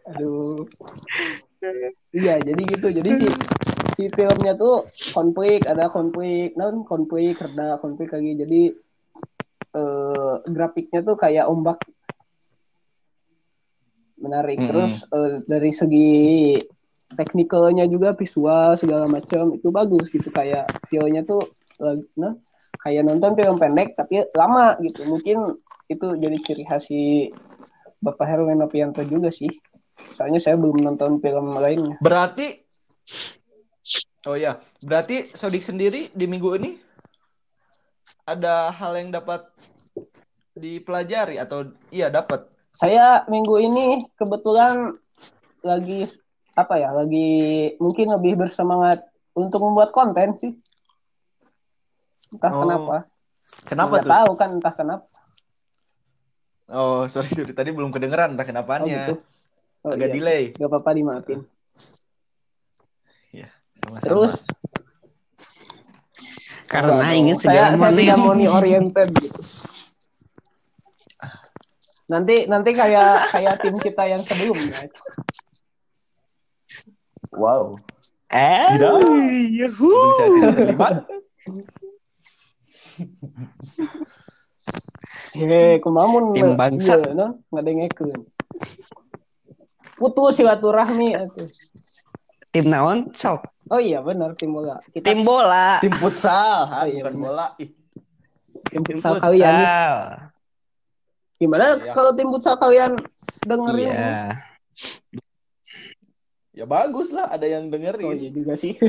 Aduh. Iya, jadi gitu. Jadi si si filmnya tuh konflik, ada konflik, non konflik, reda konflik lagi. Jadi eh grafiknya tuh kayak ombak menarik. Mm-mm. Terus eh, dari segi teknikalnya juga visual segala macam itu bagus gitu kayak feelnya tuh nah, kayak nonton film pendek tapi lama gitu. Mungkin itu jadi ciri khas si Bapak Herwin Nopianto juga sih. Soalnya saya belum nonton film lainnya. Berarti Oh ya, berarti Sodik sendiri di minggu ini ada hal yang dapat dipelajari atau iya dapat. Saya minggu ini kebetulan lagi apa ya? Lagi mungkin lebih bersemangat untuk membuat konten sih. Entah Oh, kenapa. Kenapa Nggak tuh? tahu kan entah kenapa. Oh, sorry, sorry. Tadi belum kedengeran entah Oh kenapaannya. gitu. Oh, Agak iya. delay. Gak apa-apa dimaafin. Sama-sama. Terus Karena Enggak ingin dong. saya, segera saya tidak money. money oriented gitu. Nanti nanti kayak kayak tim kita yang sebelumnya. Wow. Eh, terlibat. Hei, kumamun Tim bangsat. Iya, no? ngadengekeun. Putus silaturahmi atuh. Tim naon? Sok. Oh iya benar tim bola. Kita Tim bola. Tim futsal, ha, Oh, iya, bukan bola. Ih, tim futsal kalian. Gimana Iya. kalau tim futsal kalian dengerin? Iya. ya bagus lah ada yang Oh dengerin. iya juga sih.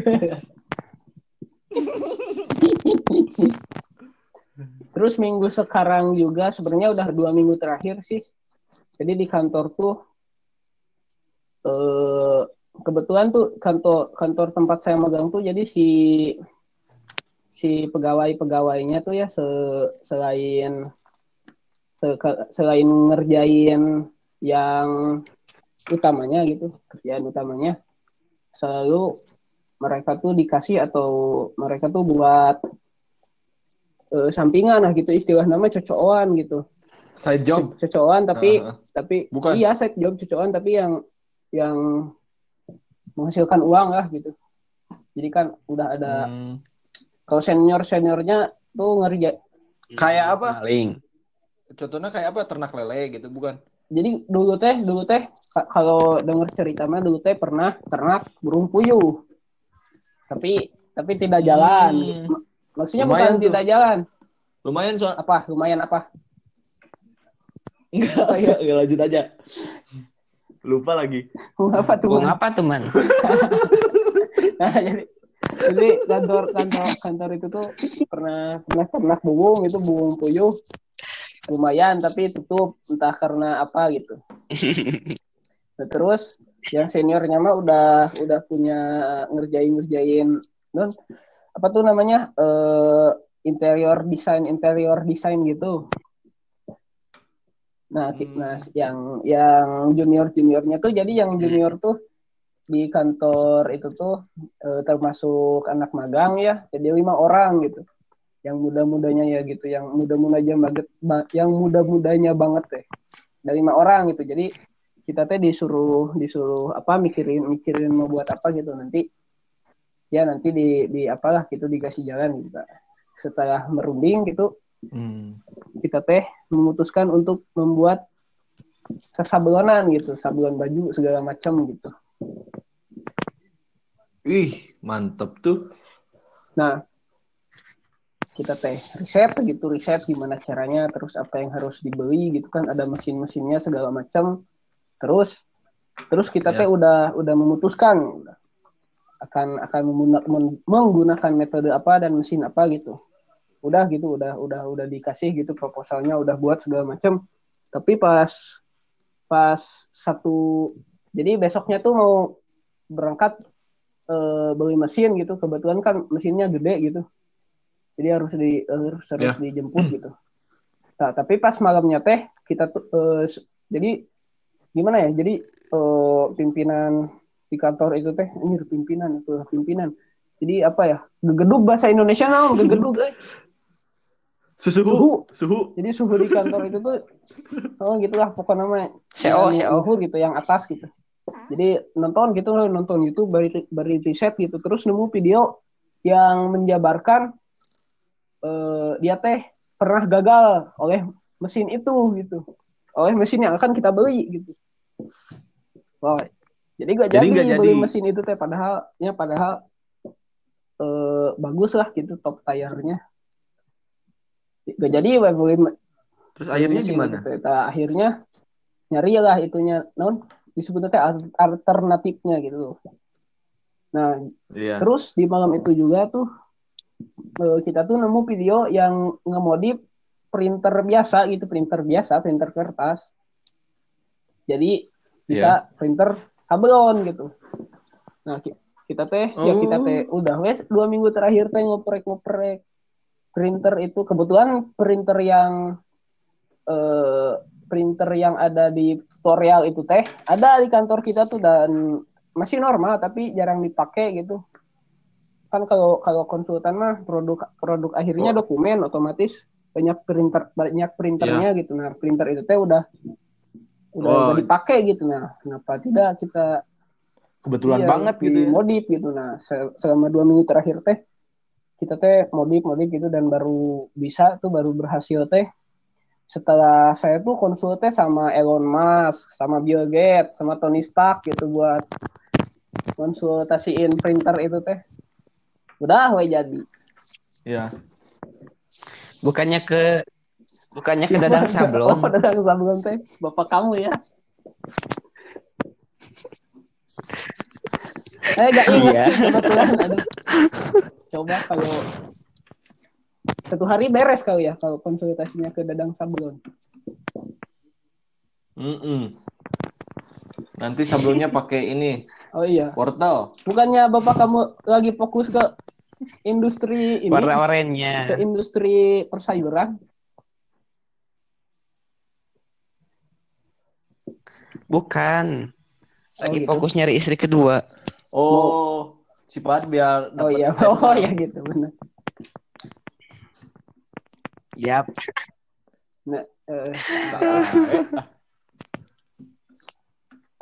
Terus minggu sekarang juga sebenarnya udah dua minggu terakhir sih. Jadi di kantor tuh eh kebetulan tuh kantor kantor tempat saya magang tuh jadi si si pegawai-pegawainya tuh ya se- selain se- selain ngerjain yang utamanya gitu kerjaan utamanya selalu mereka tuh dikasih atau mereka tuh buat eh, sampingan lah gitu istilah nama cocokan gitu Side job. cocokan tapi Ah, tapi Bukan. iya side job cocokan tapi yang yang menghasilkan uang lah gitu jadi kan udah ada hmm, Kalau senior seniornya tuh ngerja. Kayak apa? Maling. Contohnya kayak apa? Ternak lele gitu, bukan? Jadi dulu teh dulu teh ka- kalau denger cerita mah dulu teh pernah ternak burung puyuh. Tapi tapi tidak jalan. Hmm. Maksudnya Lumayan bukan tuh. tidak jalan. Lumayan soal Apa? Lumayan apa? enggak, enggak, enggak lanjut aja. Lupa lagi. apa tuh? Man? apa tuh, Man? Nah, jadi jadi kantor kantor kantor itu tuh pernah pernah ternak burung itu burung puyuh lumayan tapi tutup entah karena apa gitu. Nah, terus yang seniornya mah udah udah punya ngerjain ngerjain non apa tuh namanya eh interior desain interior desain gitu. Nah, Hmm. nah yang yang junior juniornya tuh jadi yang junior tuh di kantor itu tuh eh, termasuk anak magang ya jadi lima orang gitu. Yang muda-mudanya ya gitu yang muda-mudanya banget ba- yang muda-mudanya banget teh dari lima orang gitu jadi kita teh disuruh disuruh apa mikirin mikirin mau buat apa gitu. Nanti ya nanti di di apalah gitu dikasih jalan gitu setelah merunding gitu Hmm. kita teh memutuskan untuk membuat sesablonan gitu sablon baju segala macam gitu Ih, mantep tuh. Nah, kita teh riset gitu, riset gimana caranya, terus apa yang harus dibeli gitu kan, ada mesin-mesinnya segala macam. Terus, terus kita teh Ya. udah udah memutuskan akan akan menggunakan metode apa dan mesin apa gitu. Udah gitu, udah udah udah dikasih gitu proposalnya, udah buat segala macam. Tapi pas pas satu, jadi besoknya tuh mau berangkat eh, beli mesin gitu kebetulan kan mesinnya gede gitu jadi harus di harus, harus Ya. dijemput gitu nah tapi pas malamnya teh kita tuh s- jadi gimana ya jadi eh, pimpinan di kantor itu teh ini pimpinan itu pimpinan jadi apa ya gegedug bahasa Indonesia naon gegedug eh. Suhu, suhu. jadi suhu di kantor itu tuh oh gitulah pokoknya CO, yang CO. luhur gitu yang atas gitu. Jadi nonton gitu nonton YouTube bari bari riset gitu terus nemu video yang menjabarkan eh, dia teh pernah gagal oleh mesin itu gitu. Oleh mesin yang akan kita beli gitu. Wah, jadi gak Jadi jadi, nggak beli jadi. mesin itu teh padahal ya padahal eh, bagus lah gitu top tire-nya gak jadi beli Terus akhirnya gimana? Nah, akhirnya nyari lah itunya non disebutnya alternatifnya gitu. Nah, Iya. terus di malam itu juga tuh eh, kita tuh nemu video yang ngemodif printer biasa gitu, printer biasa, printer kertas. Jadi bisa printer sablon gitu. Nah, ki- kita teh ya kita Oh. teh udah wes dua minggu terakhir teh ngoprek-ngoprek printer itu kebetulan printer yang eh, printer yang ada di tutorial itu teh ada di kantor kita tuh dan masih normal tapi jarang dipakai gitu kan kalau kalau konsultan mah produk produk akhirnya Oh. dokumen otomatis banyak printer banyak printernya gitu nah printer itu teh udah udah, Oh. udah dipakai gitu nah kenapa tidak kita Kebetulan iya, banget gitu ya. modif gitu nah se- selama dua minggu terakhir teh kita teh modif modif gitu dan baru bisa tuh baru berhasil teh setelah saya tuh konsul teh sama Elon Musk sama Bill Gates sama Tony Stark gitu buat konsultasiin printer itu teh udah we jadi Iya. Bukannya ke bukannya ke dadang oh, sablon. dadang sablon teh bapak kamu ya saya gak ingat Iya. kebetulan. Coba kalau satu hari beres kali ya kalau konsultasinya ke dadang sablon Mm-mm. Nanti sablonnya pakai ini, oh iya wortel. bukannya bapak kamu lagi fokus ke industri ini Warna ke oranye. industri persayuran Bukan. Lagi gitu. fokus nyari istri kedua. Oh, sifat biar oh dapat iya statement. oh iya gitu benar Yap. nah,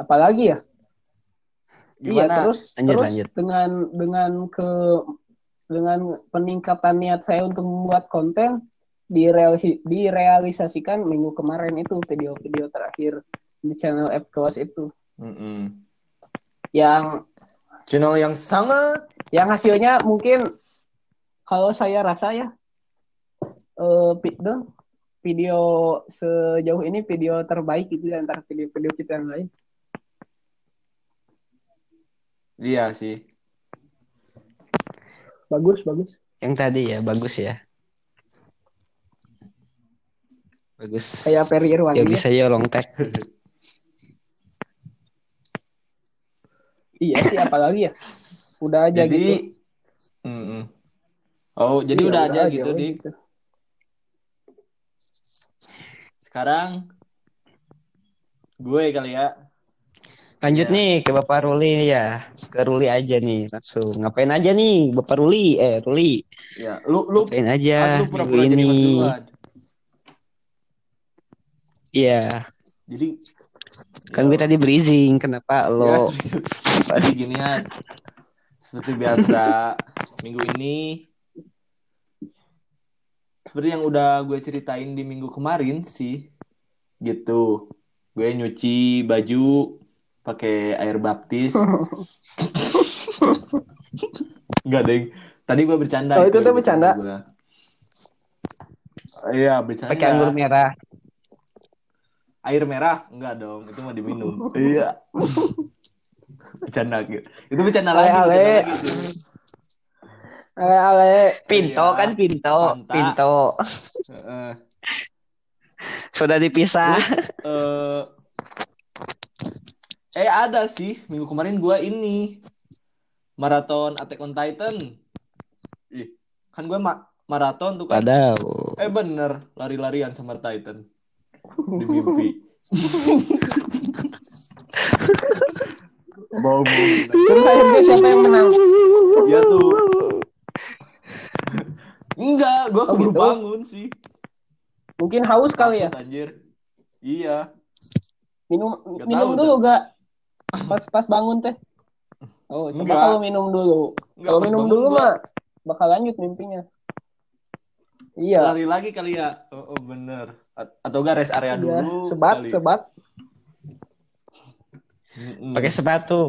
apalagi ya Iya Gimana? terus Lanjut, terus lanjut. dengan dengan ke dengan peningkatan niat saya untuk membuat konten direalisi, direalisasikan minggu kemarin itu video-video terakhir di channel App Kelas itu Mm-mm. yang Channel yang sangat yang hasilnya mungkin kalau saya rasa ya eh dong, video sejauh ini video terbaik itu di antara video-video kita yang lain iya sih. bagus bagus Yang tadi ya bagus ya. Bagus. kayak Ferry Irwandi Ya ya. bisa ya long tag. iya sih apalagi ya udah aja Jadi gitu Mm-mm. Oh, jadi Iya, udah aja gitu, weh, Dik. Sekarang gue kali ya. Lanjut Ya. nih ke Bapak Ruli ya. Ke Ruli aja nih langsung. Ngapain aja nih Bapak Ruli? Eh Ruli. Ya, lu lu Ngapain aja lu minggu pura-pura jadi host ini? Iya. Jadi Kan gue tadi berizing. Kenapa Ya, lo? serius. Jadi ginian. Seperti biasa, minggu ini seperti yang udah gue ceritain di minggu kemarin sih. Gitu. Gue nyuci baju pakai air baptis. Enggak, Deng. Tadi gue bercanda Oh, itu tuh bercanda? Iya, bercanda. Pakai anggur merah. Air merah? Enggak dong, itu mau diminum. iya. bercanda gitu. Itu bercanda lagi, Ale, tuh. ale ale Pinto Iya. kan pinto. Mantap. Pinto. Heeh. Sudah dipisah. eh eh ada sih minggu kemarin gua ini maraton Attack on Titan. Ih, kan gue ma- maraton tuh kan. Wadaw. Eh bener, lari-larian sama Titan di mimpi. Bau terus akhirnya siapa yang menang Ya tuh. Enggak, gua Oh, gitu? bangun sih. mungkin haus kali ya Anjir. Iya. minum Nggak minum tahu dulu gak pas pas bangun teh oh coba Enggak. kalau minum dulu Enggak, kalau minum dulu gua mah bakal lanjut mimpinya iya lari lagi kali ya. Oh, oh, bener. Atau enggak rest area Iya, dulu. sebat kali. sebat Mm-mm. Pakai sepatu.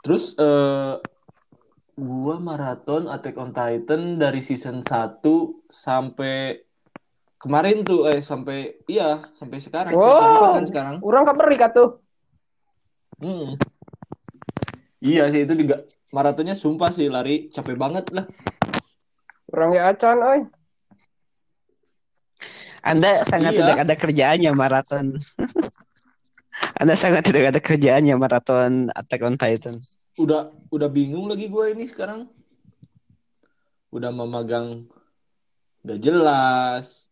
Terus eh gua maraton Attack on Titan dari season 1 sampai kemarin tuh eh sampai iya sampai sekarang Wow. season 4 kan sekarang. orang kaberi tuh Mm. Iya sih itu juga maratonnya sumpah sih lari capek banget lah. orang ya acan oi Anda sangat Iya. tidak ada kerjaannya maraton. Anda sangat tidak ada kerjaannya maraton Attack on Titan. Udah udah bingung lagi gua ini sekarang. Udah memegang gak jelas.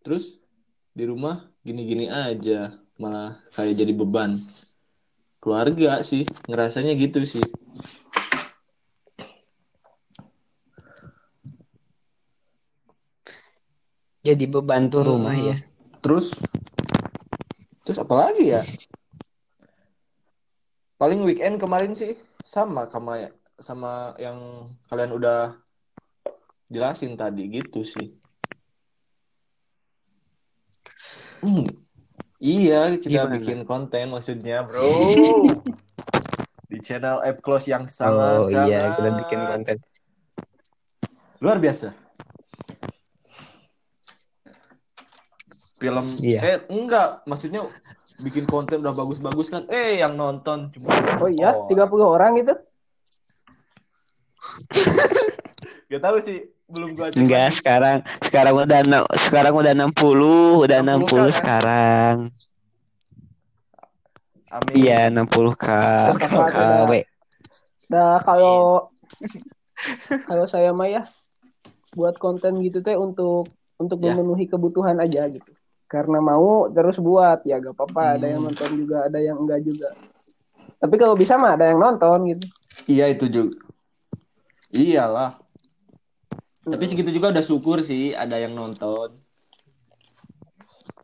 Terus di rumah gini-gini aja malah kayak jadi beban keluarga sih ngerasanya gitu sih Jadi beban tuh rumah Hmm. ya. terus terus apa lagi ya paling weekend kemarin sih sama sama sama yang kalian udah jelasin tadi gitu sih Hmm, iya kita Gimana? bikin konten maksudnya bro di channel app close yang sangat oh iya, sangat kita bikin konten. luar biasa film Iya. eh enggak maksudnya bikin konten udah bagus-bagus kan eh yang nonton cuma oh iya 30 orang gitu gak tahu sih belum gua cek Enggak, lagi. sekarang sekarang udah sekarang udah 60, udah 60K 60 kan? sekarang. amin Iya, 60k Tepat, KW. nah kalau kalau saya mah ya buat konten gitu teh untuk untuk Ya. memenuhi kebutuhan aja gitu karena mau terus buat ya gak apa-apa ada yang Hmm. nonton juga ada yang enggak juga tapi kalau bisa mah ada yang nonton gitu iya itu juga iyalah tapi segitu juga udah syukur sih ada yang nonton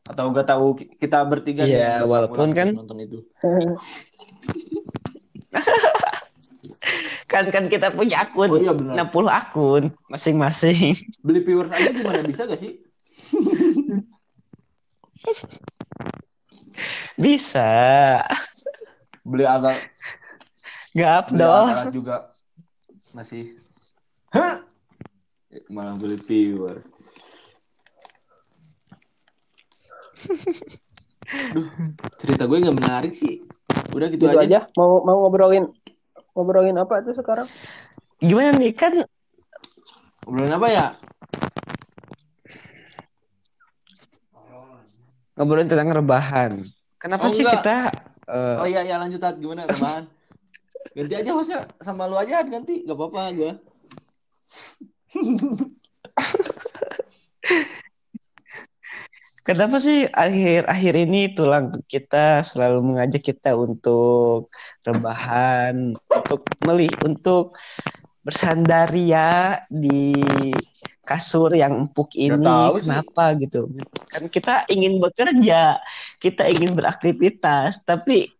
atau gak tahu ki- kita bertiga Iya, walaupun kan- nonton itu kan kan kita punya akun Oh iya benar. 60 akun masing-masing. Beli viewers aja gimana bisa gak sih? Bisa. Beli alat, Gak beli dong. alat juga masih. Hah? Malah beli viewer. Duh, cerita gue nggak menarik sih. Udah gitu, Gitu aja. aja. Mau mau ngobrolin ngobrolin apa tuh sekarang? Gimana nih kan Ngobrolin apa ya? Ngobrolin tentang rebahan. Kenapa Oh, sih enggak. kita eh, Oh iya, ya lanjut Tat. Gimana rebahan? Ganti aja hostnya sama lu aja ganti, gak apa-apa gue. Kenapa sih akhir-akhir ini tulang kita selalu mengajak kita untuk rebahan, untuk melih, untuk bersandaria di kasur yang empuk ini. tahu sih. Kenapa gitu? Kan kita ingin bekerja, kita ingin beraktivitas, tapi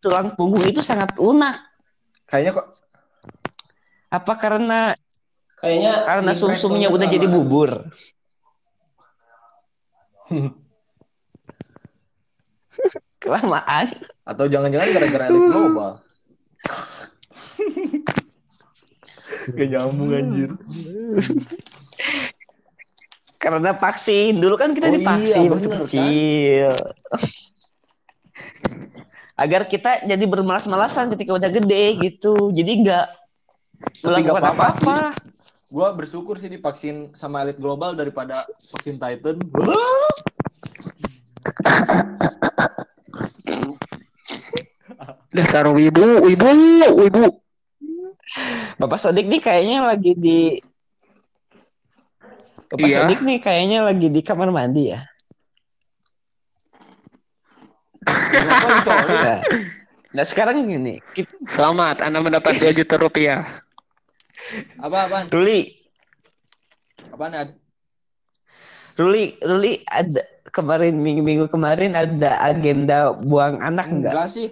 tulang punggung itu sangat lunak. Kayaknya kok Apa karena Kayaknya karena sumsumnya udah jadi bubur? Kelamaan. atau jangan-jangan gara-gara elit global. Gak nyambung anjir. Karena vaksin dulu kan kita Oh iya, divaksin waktu bener, kan? kecil. Agar kita jadi bermalas-malasan ketika udah gede gitu. Jadi nggak melakukan apa-apa. Gue bersyukur sih divaksin sama elit global daripada vaksin Titan. Dasar wibu, wibu, wibu. Bapak Sodik nih kayaknya lagi di Bapak Iya. Sodik nih kayaknya lagi di kamar mandi ya. Kenapa ditolak? Nah, nah sekarang gini, kita, Selamat, Anda mendapat 2 juta rupiah. Apa apaan? Ruli, Apaan Ad? Ruli, Ruli ada kemarin minggu-minggu kemarin ada agenda buang anak enggak? Enggak sih.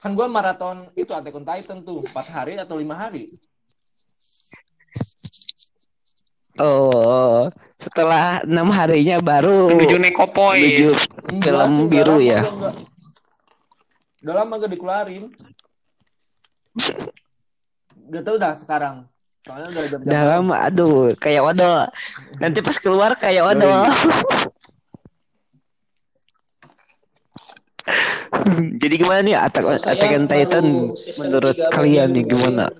Kan gue maraton itu Attack on Titan tuh 4 hari atau lima hari. Oh, setelah enam harinya baru Menuju Nekopoy. menuju film biru ya. Udah lama gak dikeluarin. Gak tau dah sekarang. Soalnya udah jam-jam. Udah lama, aduh, kayak waduh. Nanti pas keluar kayak waduh. Jadi gimana nih Attack Attack on Titan menurut kalian nih gimana?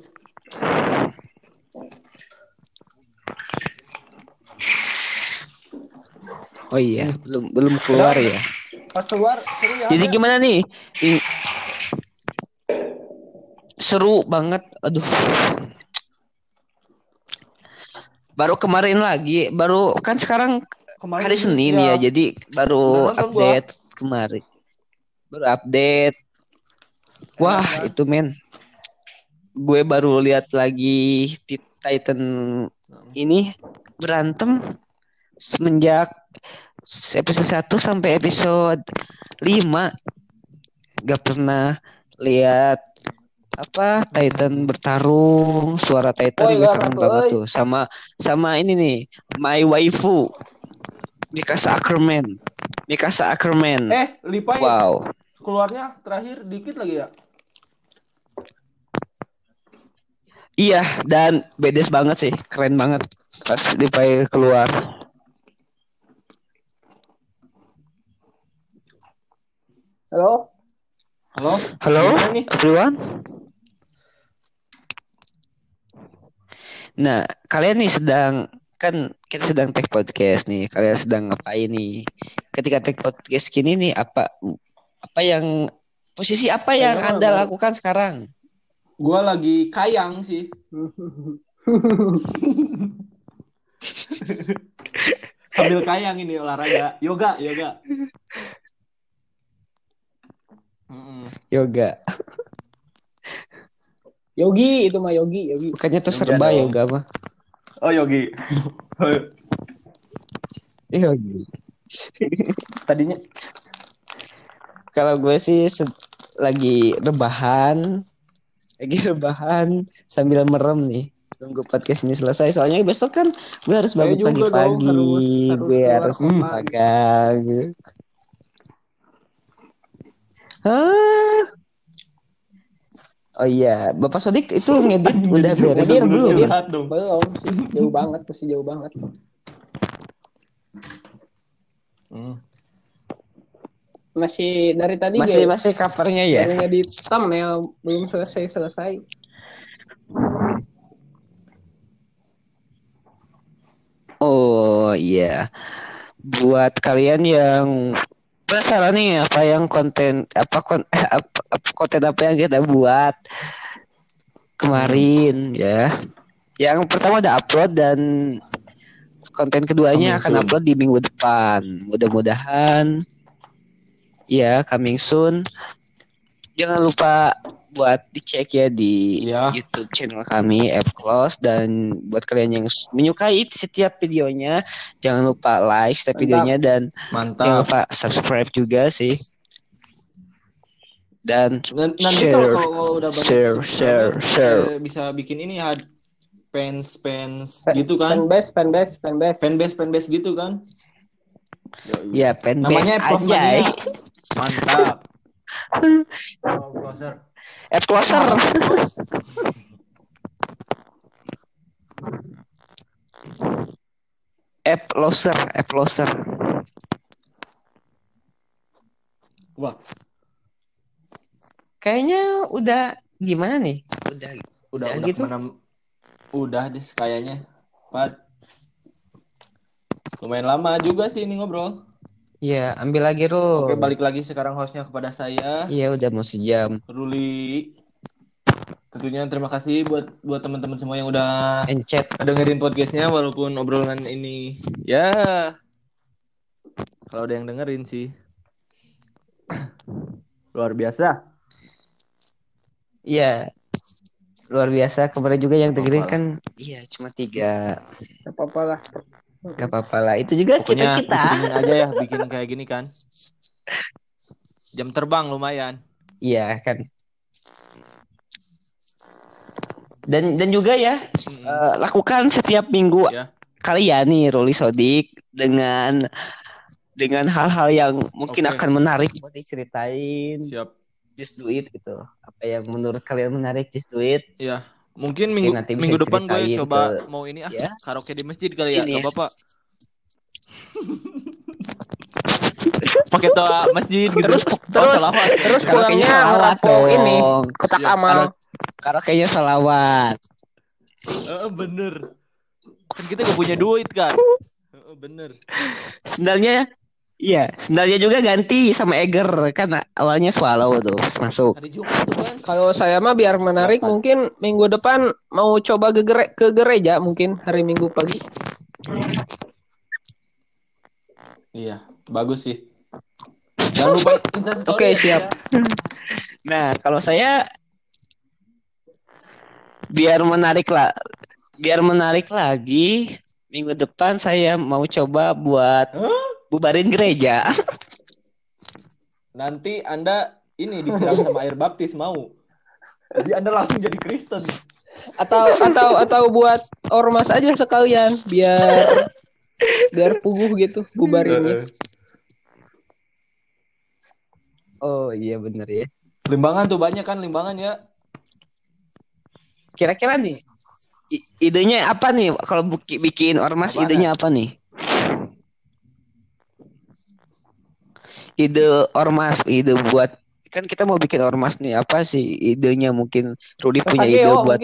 Oh iya, belum belum keluar ya. Pas keluar seru ya. Jadi gimana nih? Ini- Seru banget. Aduh. Baru kemarin lagi, baru kan sekarang Kemarin hari Senin ya, jadi baru nonton gua. update kemarin. Baru update. Wah, itu men. Gue baru lihat lagi di Titan ini berantem semenjak episode 1 sampai episode 5 gak pernah lihat apa Titan bertarung suara Titan kangen apa-apa, banget tuh. Sama sama ini nih my waifu. Mikasa Ackerman. Mikasa Ackerman. Eh, Lipai wow. keluarnya terakhir dikit lagi ya. iya dan bedes banget sih. Keren banget pas Lipai keluar Halo? Halo? halo everyone nah kalian nih sedang kan kita sedang take podcast nih kalian sedang ngapain nih ketika take podcast gini nih apa apa yang posisi apa yang Kayaknya anda baru- lakukan sekarang Gua lagi kayang sih. Sambil kayang ini olahraga. Yoga, yoga. Mm-mm. yoga Yogi itu mah Yogi, Yogi. bukannya tuh Yoga serba dong. yoga mah Oh, yogi. yoga Tadinya kalau gue sih se- lagi rebahan lagi rebahan sambil merem nih. Tunggu podcast ini selesai. Soalnya besok kan gue harus Saya bangun pagi-pagi. harus- harus Gue harus magang gitu. Hah? Oh iya, Bapak Sodik itu ngedit udah beres apa belum? curhat dong. Belum jauh banget, masih jauh banget. Hmm. Masih dari tadi Masih masih covernya ya? baru ngedit thumbnail belum selesai-selesai. Oh iya. Buat kalian yang penasaran nih apa yang konten apa kon apa, apa- konten apa yang kita buat kemarin ya. Yang pertama ada upload dan konten keduanya Coming akan soon. upload di minggu depan. Mudah-mudahan ya coming soon. Jangan lupa buat dicek ya di Iya. YouTube channel kami F Close dan buat kalian yang menyukai setiap videonya jangan lupa like setiap Mantap. videonya dan jangan Mantap. lupa subscribe juga sih. Dan Nan- Nanti Share, kalau kalau kalau udah banyak share, share, share. bisa bikin ini ya fans fans Fa- gitu kan Fanbase, fanbase, fanbase. fanbase fanbase gitu kan ya fanbase namanya aja. Mantap oh, closer F Closer. F Closer, F Closer. wah Kayaknya udah gimana nih? Udah udah udah gitu. ke mana udah deh kayaknya Pat lumayan lama juga sih ini ngobrol ya ambil lagi Ro. oke balik lagi sekarang hostnya kepada saya Iya udah mau sejam. Ruli tentunya terima kasih buat buat teman-teman semua yang udah Encet. dengerin podcastnya walaupun obrolan ini ya kalau ada yang dengerin sih luar biasa Iya. Luar biasa. Kemarin juga yang dengerin kan iya cuma tiga. Gak apa-apa lah. Gak apa-apa lah. Itu juga pokoknya kita kita. bikin aja ya bikin kayak gini kan jam terbang lumayan Iya kan. Dan dan juga ya Mm-mm. eh, lakukan setiap minggu Ya. kalian nih Roli Sodik dengan dengan hal-hal yang mungkin Oke. akan menarik buat diceritain. siap Just do it gitu. Apa yang menurut kalian menarik just do it. ya mungkin minggu nanti minggu depan gue coba ke- mau ini ah ya. karaoke di masjid kali ya Sini gak ya. apa-apa pakai toa masjid gitu Terus- oh, terus- salawat. terus Ya. pulangnya salawat ngerapo ini, dong. Kotak Iya, amal. Karaoke-nya salawat. Eh, bener kan kita gak punya duit kan Eh, bener Sendalnya Iya, sendalnya juga ganti sama Eger kan awalnya swallow tuh pas masuk. hari Jumat tuh kan Kalau saya mah biar menarik Siapa? mungkin minggu depan mau coba ke, gere- ke gereja mungkin hari Minggu pagi. iya bagus sih jangan lupa Oke, ya, siap. ya. Nah, kalau saya biar menarik lah, biar menarik lagi minggu depan saya mau coba buat Hah? Bubarin gereja. nanti anda ini disiram sama air baptis mau jadi anda langsung jadi Kristen Atau atau atau buat ormas aja sekalian biar biar puguh gitu bubarinnya. Oh iya bener ya. limbangan tuh banyak kan limbangan ya Kira-kira nih idenya apa nih kalau bikin ormas Apaan? idenya apa nih? Ide ormas, ide buat kan kita mau bikin ormas nih apa sih idenya? Mungkin Rudi punya ide Sasageo, buat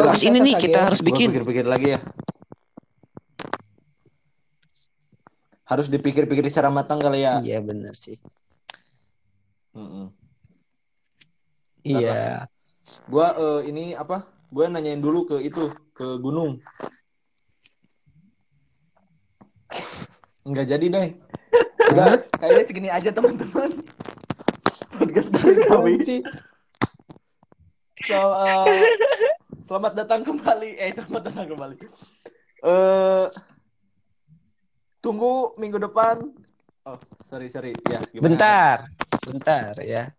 ormas ini nih kita harus bikin. pikir-pikir lagi ya. Harus dipikir-pikir secara matang kali ya. Iya bener sih. Mm-mm. Iya. gua eh, ini apa? Gua nanyain dulu ke itu ke gunung. Nggak jadi deh kayaknya segini aja teman-teman podcast dari kami sih. So, eh, selamat datang kembali. Eh, selamat datang kembali. Eh, tunggu minggu depan. Oh, sorry sorry. Ya, gimana? Bentar, bentar ya.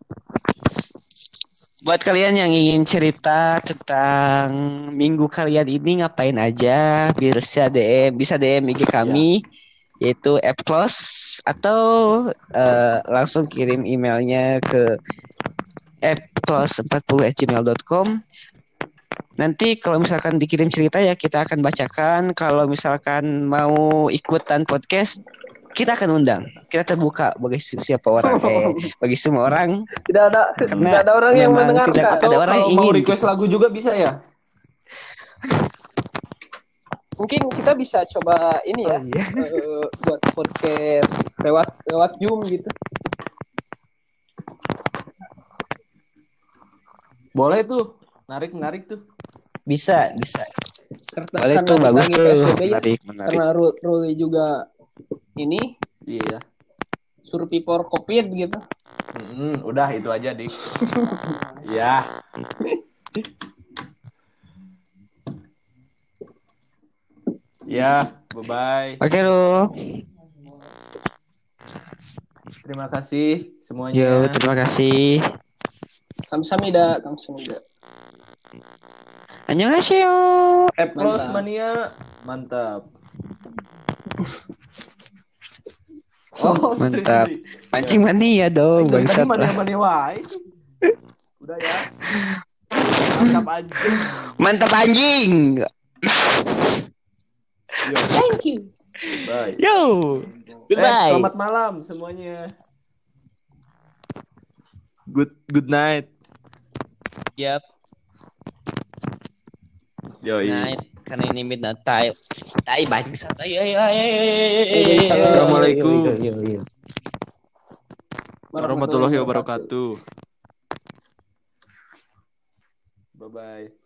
buat kalian yang ingin cerita tentang minggu kalian ini ngapain aja, bisa DM, bisa DM IG kami yaitu appclose atau eh, langsung kirim emailnya ke appclose40@gmail.com. Nanti kalau misalkan dikirim cerita ya kita akan bacakan. Kalau misalkan mau ikutan podcast, kita akan undang. Kita terbuka bagi si- siapa orang, eh, bagi semua orang. Tidak ada Karena tidak ada orang yang mendengarkan. tidak Atau Ada orang kalau yang mau ingin request gitu. lagu juga bisa ya? Mungkin kita bisa coba ini ya, eh, buat podcast lewat lewat Zoom gitu. Boleh tuh. Narik menarik tuh. Bisa, bisa. Karena, Boleh karena tuh bagus tuh. Menarik, menarik. Karena Ru- Ruli juga ini Iya. survivor COVID gitu. Mm-mm, udah itu aja, Dik. ya. Ya, bye-bye. Oke lu. Terima kasih semuanya. Yo, terima kasih. Kamsahamnida, kamsahamnida. Annyeonghaseyo. Eplos mania, mantap. Oh, Mantap. sorry. Mancing mania dong, tadi bangsat mania lah. mania wae. Udah ya. Mantap aja. Mantap anjing. Yo, Thank you. Bye. Yo. Eh, Goodbye. selamat malam semuanya. Good good night. Yap. Yo, Night. Karena ini midnight time. Tai bangsat. Ayo ayo ayo ayo. Assalamualaikum. Yo, yo, yo, yo. warahmatullahi wabarakatuh. Bye bye.